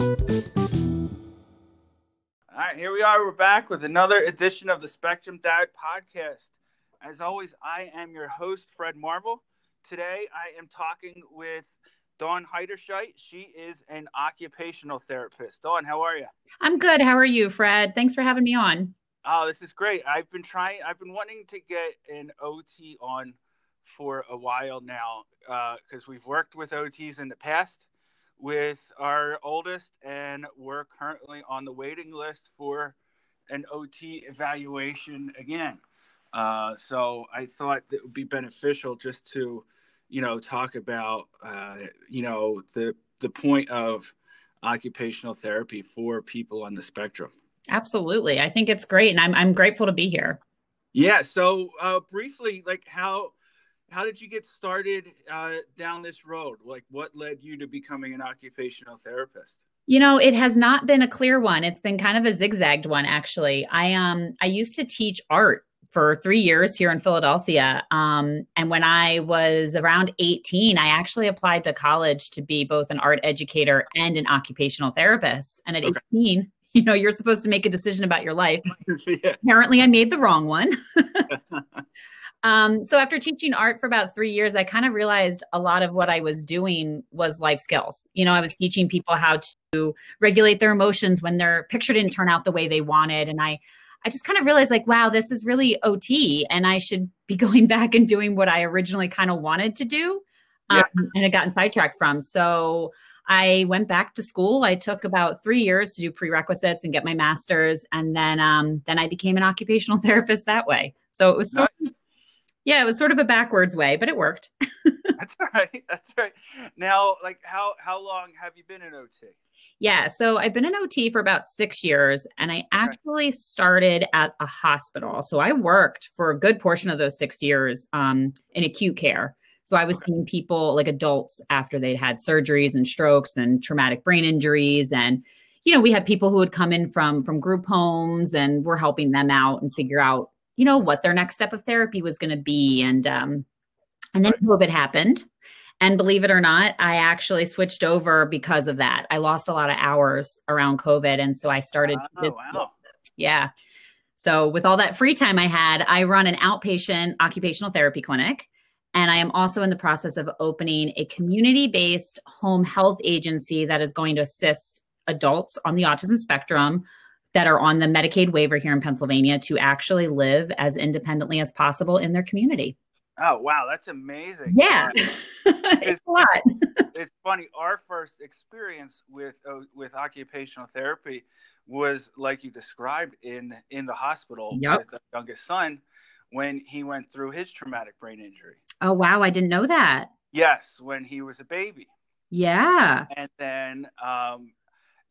All right, here we are. We're back with another edition of the Spectrum Dad Podcast. As always, I am your host, Fred Marvel. Today, I am talking with Dawn Heiderscheit. She is an occupational therapist. Dawn, how are you? I'm good. How are you, Fred? Thanks for having me on. Oh, this is great. I've been trying, I've been wanting to get an OT on for a while now because uh, we've worked with OTs in the past with our oldest, and we're currently on the waiting list for an OT evaluation again. Uh, so I thought it would be beneficial just to, you know, talk about, uh, you know, the the point of occupational therapy for people on the spectrum. Absolutely, I think it's great, and I'm I'm grateful to be here. Yeah. So uh, briefly, like how how did you get started uh, down this road? Like, what led you to becoming an occupational therapist? You know, it has not been a clear one. It's been kind of a zigzagged one, actually. I um I used to teach art for three years here in Philadelphia. Um, and when I was around 18, I actually applied to college to be both an art educator and an occupational therapist. And at okay. 18, you know, you're supposed to make a decision about your life. yeah. Apparently, I made the wrong one. Um, so after teaching art for about three years, I kind of realized a lot of what I was doing was life skills. You know, I was teaching people how to regulate their emotions when their picture didn't turn out the way they wanted. And I, I just kind of realized like, wow, this is really OT and I should be going back and doing what I originally kind of wanted to do. Um, yeah. and had gotten sidetracked from. So I went back to school. I took about three years to do prerequisites and get my master's, and then um, then I became an occupational therapist that way. So it was sort nice. Yeah, it was sort of a backwards way, but it worked. That's right. That's right. Now, like how how long have you been in OT? Yeah, so I've been in OT for about six years, and I actually okay. started at a hospital. So I worked for a good portion of those six years um, in acute care. So I was okay. seeing people like adults after they'd had surgeries and strokes and traumatic brain injuries, and you know we had people who would come in from from group homes, and we're helping them out and figure out you know what their next step of therapy was going to be and um and then covid happened. And believe it or not i actually switched over because of that. I lost a lot of hours around covid and so i started oh, wow. yeah. So with all that free time i had i run an outpatient occupational therapy clinic and i am also in the process of opening a community based home health agency that is going to assist adults on the autism spectrum that are on the Medicaid waiver here in Pennsylvania to actually live as independently as possible in their community. Oh wow, that's amazing! Yeah, uh, it's, a lot. it's funny. Our first experience with uh, with occupational therapy was like you described in in the hospital yep. with our youngest son when he went through his traumatic brain injury. Oh wow, I didn't know that. Yes, when he was a baby. Yeah, and then um,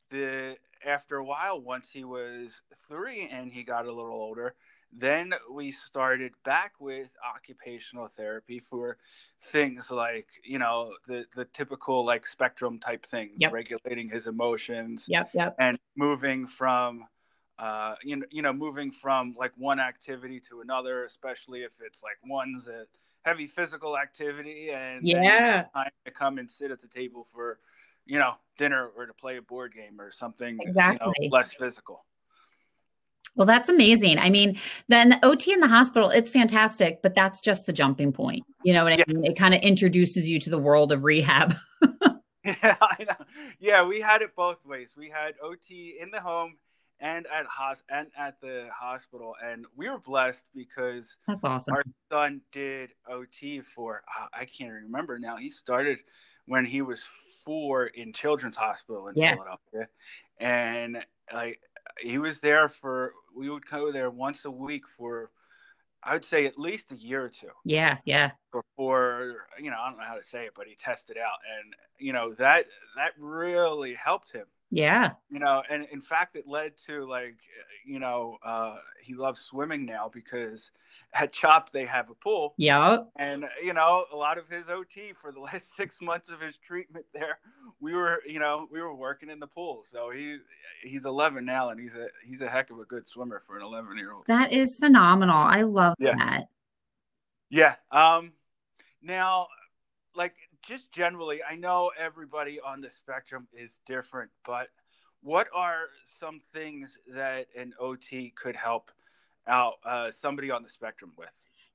the after a while, once he was three and he got a little older, then we started back with occupational therapy for things like you know the the typical like spectrum type things yep. regulating his emotions yep, yep. and moving from uh, you know you know moving from like one activity to another especially if it's like one's a heavy physical activity and yeah time to come and sit at the table for you know, dinner or to play a board game or something exactly. You know, less physical. Well, that's amazing. I mean, then the OT in the hospital, it's fantastic, but that's just the jumping point. You know what yeah. I mean? It kind of introduces you to the world of rehab. yeah, I know. Yeah, we had it both ways. We had OT in the home and at hos- and at the hospital, and we were blessed because that's awesome. Our son did OT for uh, I can't remember now. He started when he was four in Children's Hospital in yeah. Philadelphia, and like he was there for we would go there once a week for I would say at least a year or two. Yeah, yeah. Before you know, I don't know how to say it, but he tested out, and you know that that really helped him yeah. You know, and in fact, it led to like, you know, uh, he loves swimming now because at CHOP they have a pool. Yeah. And, you know, a lot of his OT for the last six months of his treatment there, we were, you know, we were working in the pool. So he, he's 11 now and he's a, he's a heck of a good swimmer for an 11 year old. That is phenomenal. I love yeah. that. Yeah. Um, now, like just generally, I know everybody on the spectrum is different, but what are some things that an OT could help out uh, somebody on the spectrum with?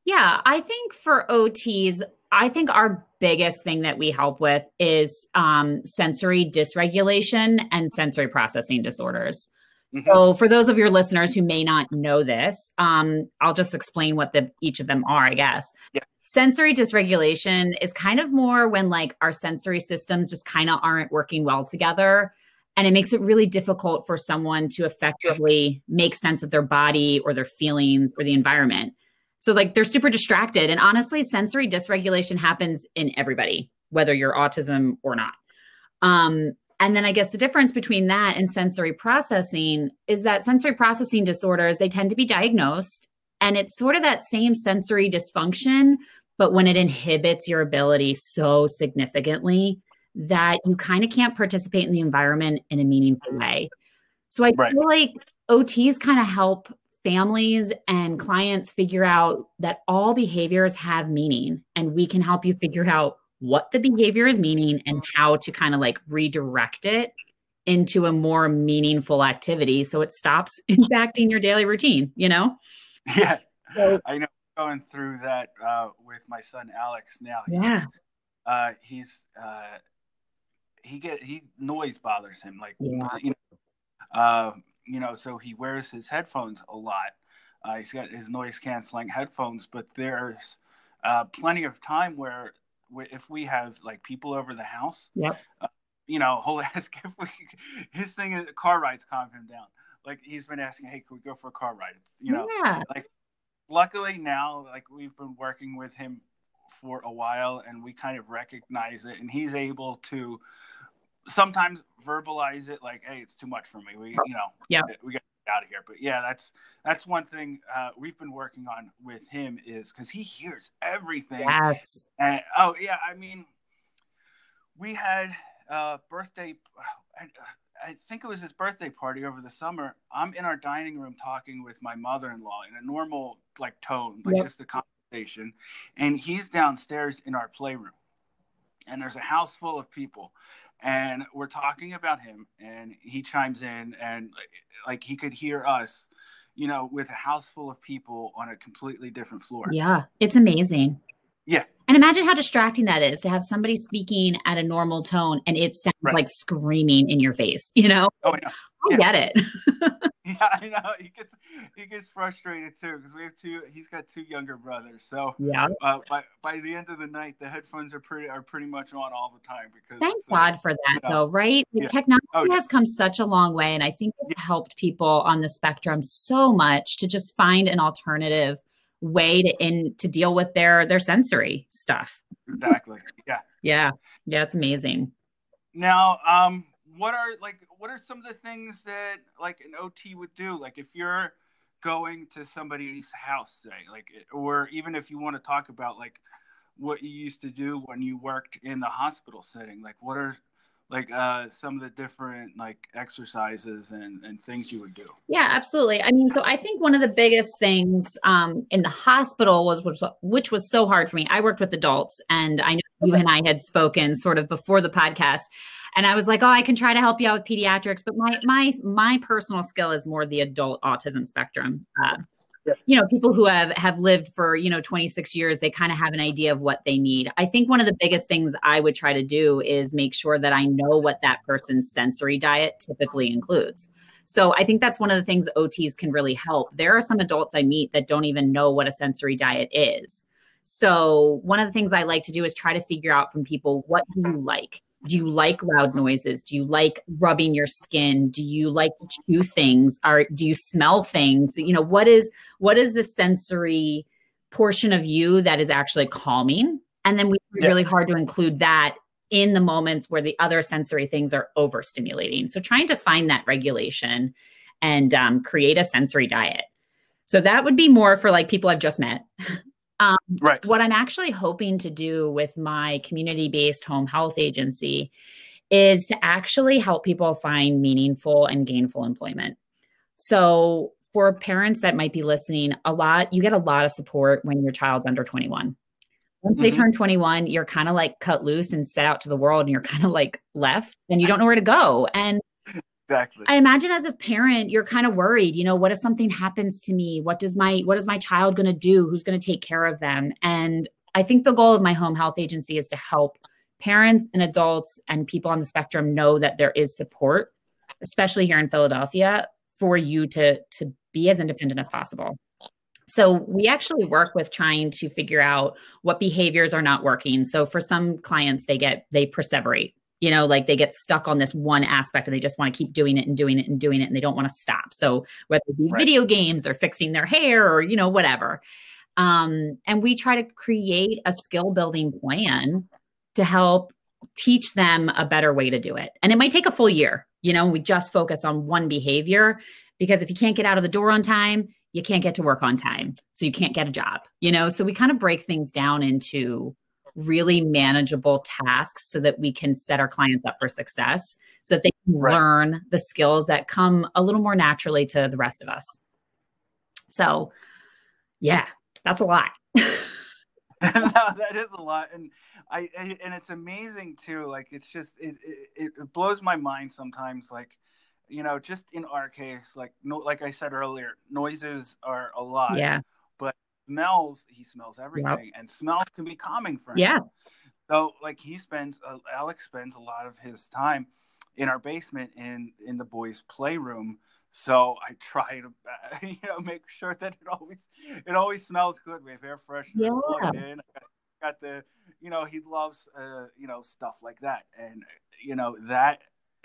Yeah, I think for OTs, I think our biggest thing that we help with is um, sensory dysregulation and sensory processing disorders. Mm-hmm. So, for those of your listeners who may not know this, um, I'll just explain what the each of them are. I guess. Yeah. Sensory dysregulation is kind of more when like our sensory systems just kind of aren't working well together. And it makes it really difficult for someone to effectively make sense of their body or their feelings or the environment. So, like, they're super distracted. And honestly, sensory dysregulation happens in everybody, whether you're autism or not. Um, and then I guess the difference between that and sensory processing is that sensory processing disorders, they tend to be diagnosed and it's sort of that same sensory dysfunction, but when it inhibits your ability so significantly that you kind of can't participate in the environment in a meaningful mm-hmm. way. So I right. feel like OTs kind of help families and clients figure out that all behaviors have meaning and we can help you figure out what the behavior is meaning and how to kind of like redirect it into a more meaningful activity so it stops impacting your daily routine, you know? Yeah. So, I know going through that uh, with my son Alex now. Yeah. Uh, he's uh, he get he noise bothers him like yeah. you know, uh, you know so he wears his headphones a lot. Uh, he's got his noise canceling headphones, but there's uh, plenty of time where if we have like people over the house, yep. Uh, you know, he'll ask if we his thing is car rides calm him down. Like he's been asking, hey, can we go for a car ride? you know, yeah. like luckily now, like we've been working with him for a while, and we kind of recognize it, and he's able to sometimes verbalize it like, hey, it's too much for me. We, you know, yeah, we got out of here. But yeah, that's that's one thing uh, we've been working on with him is because he hears everything. Yes. And oh yeah, I mean, we had a birthday. I, I think it was his birthday party over the summer. I'm in our dining room talking with my mother-in-law in a normal like tone, like yep. just a conversation, and he's downstairs in our playroom, and there's a house full of people, and we're talking about him, and he chimes in, and like he could hear us, you know, with a house full of people on a completely different floor. Yeah, it's amazing. Yeah. And imagine how distracting that is to have somebody speaking at a normal tone and it sounds right. like screaming in your face, you know? Oh, I. I yeah. get it. yeah, I know. He gets he gets frustrated too because we have two. He's got two younger brothers, so yeah. Uh, by by the end of the night, the headphones are pretty are pretty much on all the time because. Thank uh, God for that, you know, though, right? Yeah. Technology oh, yeah. has come such a long way, and I think it's helped people on the spectrum so much to just find an alternative way to in to deal with their their sensory stuff. Exactly. Yeah. yeah. Yeah. It's amazing. Now, um, what are like what are some of the things that like an OT would do? Like if you're going to somebody's house, say, like, or even if you want to talk about like what you used to do when you worked in the hospital setting, like what are like uh, some of the different like exercises and, and things you would do? Yeah absolutely. I mean so i think one of the biggest things um, in the hospital was which, which was so hard for me. I worked with adults and i know you and i had spoken sort of before the podcast. And i was like oh i can try to help you out with pediatrics but my my my personal skill is more the adult autism spectrum uh, you know people who have have lived for you know 26 years they kind of have an idea of what they need. I think one of the biggest things i would try to do is make sure that i know what that person's sensory diet typically includes. So i think that's one of the things ots can really help. There are some adults i meet that don't even know what a sensory diet is. So one of the things i like to do is try to figure out from people what do you like do you like loud noises? Do you like rubbing your skin? Do you like to chew things? Or do you smell things? You know what is what is the sensory portion of you that is actually calming? And then we yeah. really hard to include that in the moments where the other sensory things are overstimulating. So trying to find that regulation and um, create a sensory diet. So that would be more for like people i've just met Um, right. What I'm actually hoping to do with my community based home health agency is to actually help people find meaningful and gainful employment. So, for parents that might be listening, a lot, you get a lot of support when your child's under 21. once mm-hmm. they turn 21, you're kind of like cut loose and set out to the world and you're kind of like left and you don't know where to go. And exactly. I imagine as a parent, you're kind of worried, you know, what if something happens to me? What does my what is my child going to do? Who's going to take care of them? And I think the goal of my home health agency is to help parents and adults and people on the spectrum know that there is support, especially here in Philadelphia, for you to to be as independent as possible. So we actually work with trying to figure out what behaviors are not working. So for some clients, they get they perseverate. You know, like they get stuck on this one aspect and they just want to keep doing it and doing it and doing it and they don't want to stop. So whether it be right. video games or fixing their hair or you know whatever. Um, and we try to create a skill building plan to help teach them a better way to do it. And it might take a full year. You know, we just focus on one behavior because if you can't get out of the door on time, you can't get to work on time. So you can't get a job, you know? So we kind of break things down into really manageable tasks so that we can set our clients up for success so that they can right. learn the skills that come a little more naturally to the rest of us. So, yeah, that's a lot. no, that is a lot. And I, I, and it's amazing too. Like it's just it, it it blows my mind sometimes. Like you know, just in our case, like no, like I said earlier, noises are a lot. Yeah. Smells, he smells everything, yep. and smells can be calming for him. Yeah. So like he spends, uh, Alex spends a lot of his time in our basement in in the boys' playroom. So I try to, uh, you know, make sure that it always it always smells good. We have air freshener yeah. plugged in. Got, got the, you know, he loves, uh, you know, stuff like that, and you know that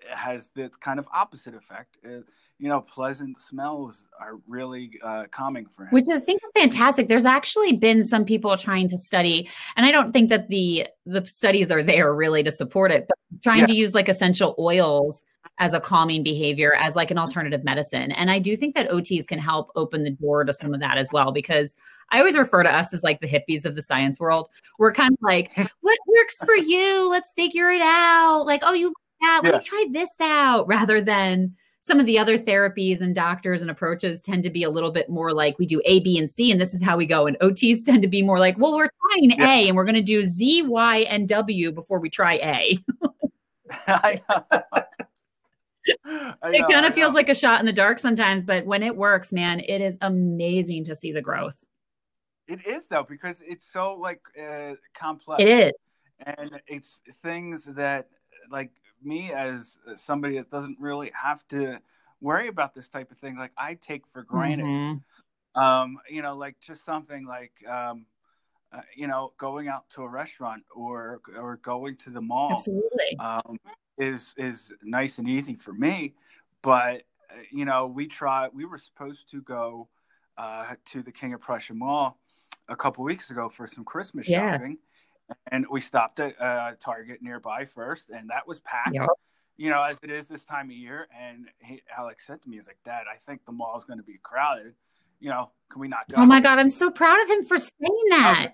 has the kind of opposite effect. Uh, you know, pleasant smells are really uh, calming for him. Which I think is fantastic. There's actually been some people trying to study, and I don't think that the the studies are there really to support it, but trying yeah. to use like essential oils as a calming behavior as like an alternative medicine. And I do think that OTs can help open the door to some of that as well because I always refer to us as like the hippies of the science world. We're kind of like, what works for you? Let's figure it out. Like, oh, you yeah, let yeah. me try this out rather than some of the other therapies and doctors and approaches tend to be a little bit more like we do A, B, and C, and this is how we go. And OTs tend to be more like, well, we're trying yeah. A and we're going to do Z, Y, and W before we try A. I know. I know, it kind of feels like a shot in the dark sometimes, but when it works, man, it is amazing to see the growth. It is though because it's so like uh, complex. It is, and it's things that like me as somebody that doesn't really have to worry about this type of thing like i take for granted mm-hmm. um you know like just something like um uh, you know going out to a restaurant or or going to the mall absolutely um is is nice and easy for me but uh, you know we try we were supposed to go uh to the king of prussia mall a couple weeks ago for some christmas yeah. shopping and we stopped at uh, Target nearby first, and that was packed. Yep. You know, as it is this time of year. And he, Alex said to me, "He's like, Dad, I think the mall is going to be crowded. You know, can we not go?" Oh my God, I'm so proud of him for saying that. Okay.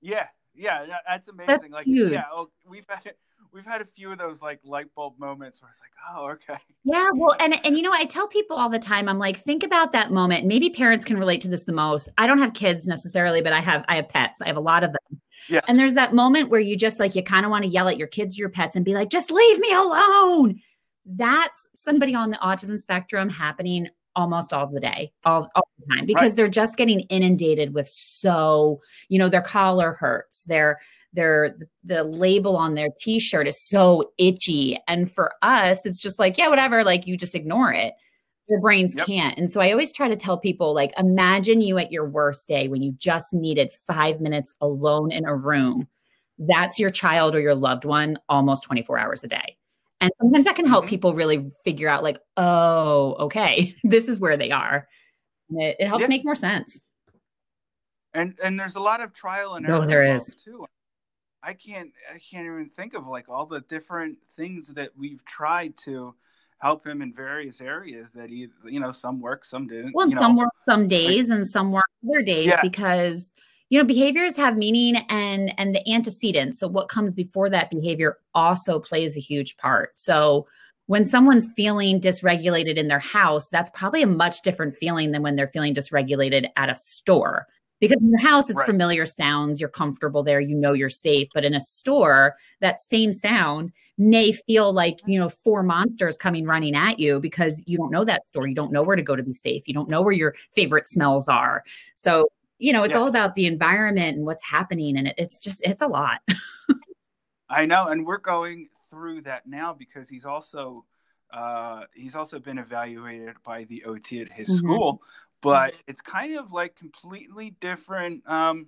Yeah, yeah, that's amazing. That's like, huge. yeah, oh, we've had we've had a few of those like light bulb moments where it's like, oh, okay. Yeah, well, and and you know, I tell people all the time, I'm like, think about that moment. Maybe parents can relate to this the most. I don't have kids necessarily, but I have I have pets. I have a lot of them. Yeah. And there's that moment where you just like you kind of want to yell at your kids, your pets, and be like, just leave me alone. That's somebody on the autism spectrum happening almost all the day, all, all the time, because right. they're just getting inundated with so, you know, their collar hurts, their their the label on their t-shirt is so itchy and for us it's just like yeah whatever like you just ignore it your brains yep. can't and so i always try to tell people like imagine you at your worst day when you just needed 5 minutes alone in a room that's your child or your loved one almost 24 hours a day and sometimes that can help mm-hmm. people really figure out like oh okay this is where they are it, it, helps yeah. make more sense and and there's a lot of trial and error. Oh, there is too. I can't I can't even think of like all the different things that we've tried to help him in various areas that he you know some work some didn't well some know. work some days like, and some work other days yeah. because you know behaviors have meaning and and the antecedents so what comes before that behavior also plays a huge part so when someone's feeling dysregulated in their house that's probably a much different feeling than when they're feeling dysregulated at a store because in your house it's right. familiar sounds you're comfortable there you know you're safe but in a store that same sound may feel like you know four monsters coming running at you because you don't know that store you don't know where to go to be safe you don't know where your favorite smells are so you know it's yeah. all about the environment and what's happening and it, it's just it's a lot i know and we're going through that now because he's also uh, he's also been evaluated by the ot at his mm-hmm. school but it's kind of like completely different um,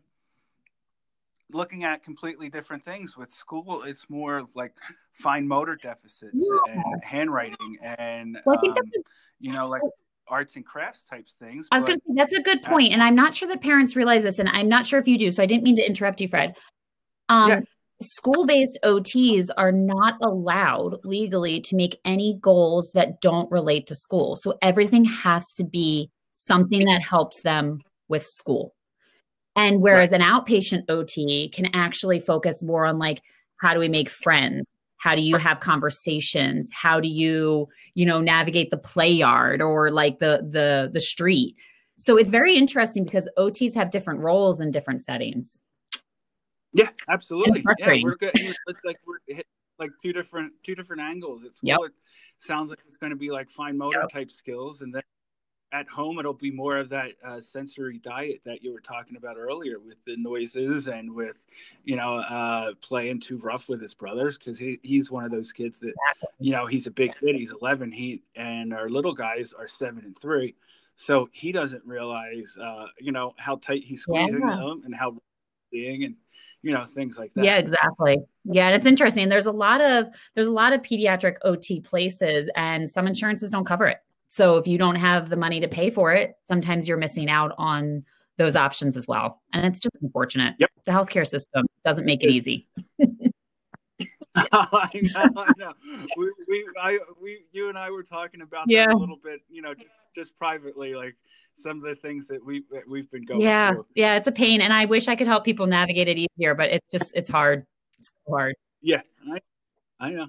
looking at completely different things with school it's more like fine motor deficits yeah. and handwriting and well, um, you know like arts and crafts types things i was going to say that's a good point and i'm not sure that parents realize this and i'm not sure if you do so i didn't mean to interrupt you fred um, yeah. school-based ots are not allowed legally to make any goals that don't relate to school so everything has to be something that helps them with school. And whereas right. an outpatient OT can actually focus more on like, how do we make friends? How do you have conversations? How do you, you know, navigate the play yard or like the the the street? So it's very interesting because OTs have different roles in different settings. Yeah, absolutely. Yeah, we're good. It's like we're hit like two different two different angles. It's yep. it sounds like it's going to be like fine motor yep. type skills, and then at home it'll be more of that uh, sensory diet that you were talking about earlier with the noises and with you know uh, playing too rough with his brothers because he, he's one of those kids that you know he's a big kid he's 11 he and our little guys are seven and three so he doesn't realize uh, you know how tight he's squeezing yeah. them and how being and you know things like that. Yeah exactly. Yeah and it's interesting there's a lot of there's a lot of pediatric ot places and some insurances don't cover it so if you don't have the money to pay for it, sometimes you're missing out on those options as well. And it's just unfortunate. Yep. The healthcare system doesn't make it easy. I know, I know. We, we, I, we, you and I were talking about yeah. that a little bit, you know, just, privately, like some of the things that we that we've been going yeah. through. Yeah, it's a pain, and I wish I could help people navigate it easier, but it's just it's hard. It's hard. Yeah, I, I know.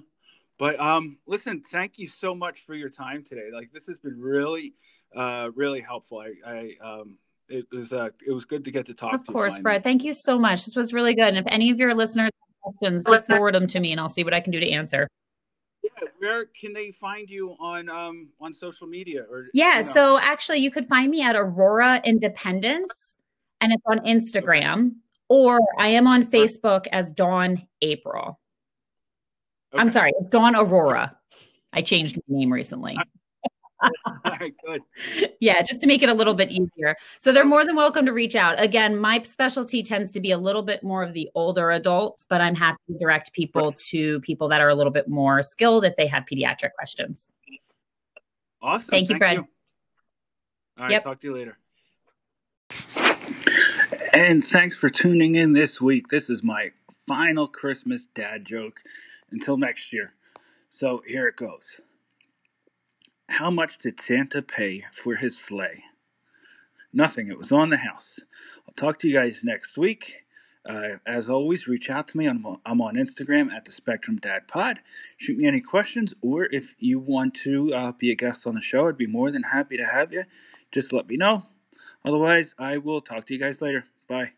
But um, listen, thank you so much for your time today. Like this has been really, uh, really helpful. I, I um, it was uh, it was good to get to talk. Of to course, Fred. Thank you so much. This was really good. And if any of your listeners have questions, just forward them to me, and I'll see what I can do to answer. Yeah, where can they find you on um on social media or Yeah, you know? so actually you could find me at Aurora Independence and it's on Instagram or I am on Facebook as Dawn April. Okay. I'm sorry, it's Dawn Aurora. I changed my name recently. All right, good. Yeah, just to make it a little bit easier. So they're more than welcome to reach out. Again, my specialty tends to be a little bit more of the older adults, but I'm happy to direct people right. to people that are a little bit more skilled if they have pediatric questions. Awesome. Thank you, Thank Fred. You. All right, yep. talk to you later. And thanks for tuning in this week. This is my final Christmas dad joke until next year. So here it goes. How much did Santa pay for his sleigh? Nothing. It was on the house. I'll talk to you guys next week. Uh, as always, reach out to me. I'm, I'm on Instagram at the Spectrum Dad Pod. Shoot me any questions, or if you want to uh, be a guest on the show, I'd be more than happy to have you. Just let me know. Otherwise, I will talk to you guys later. Bye.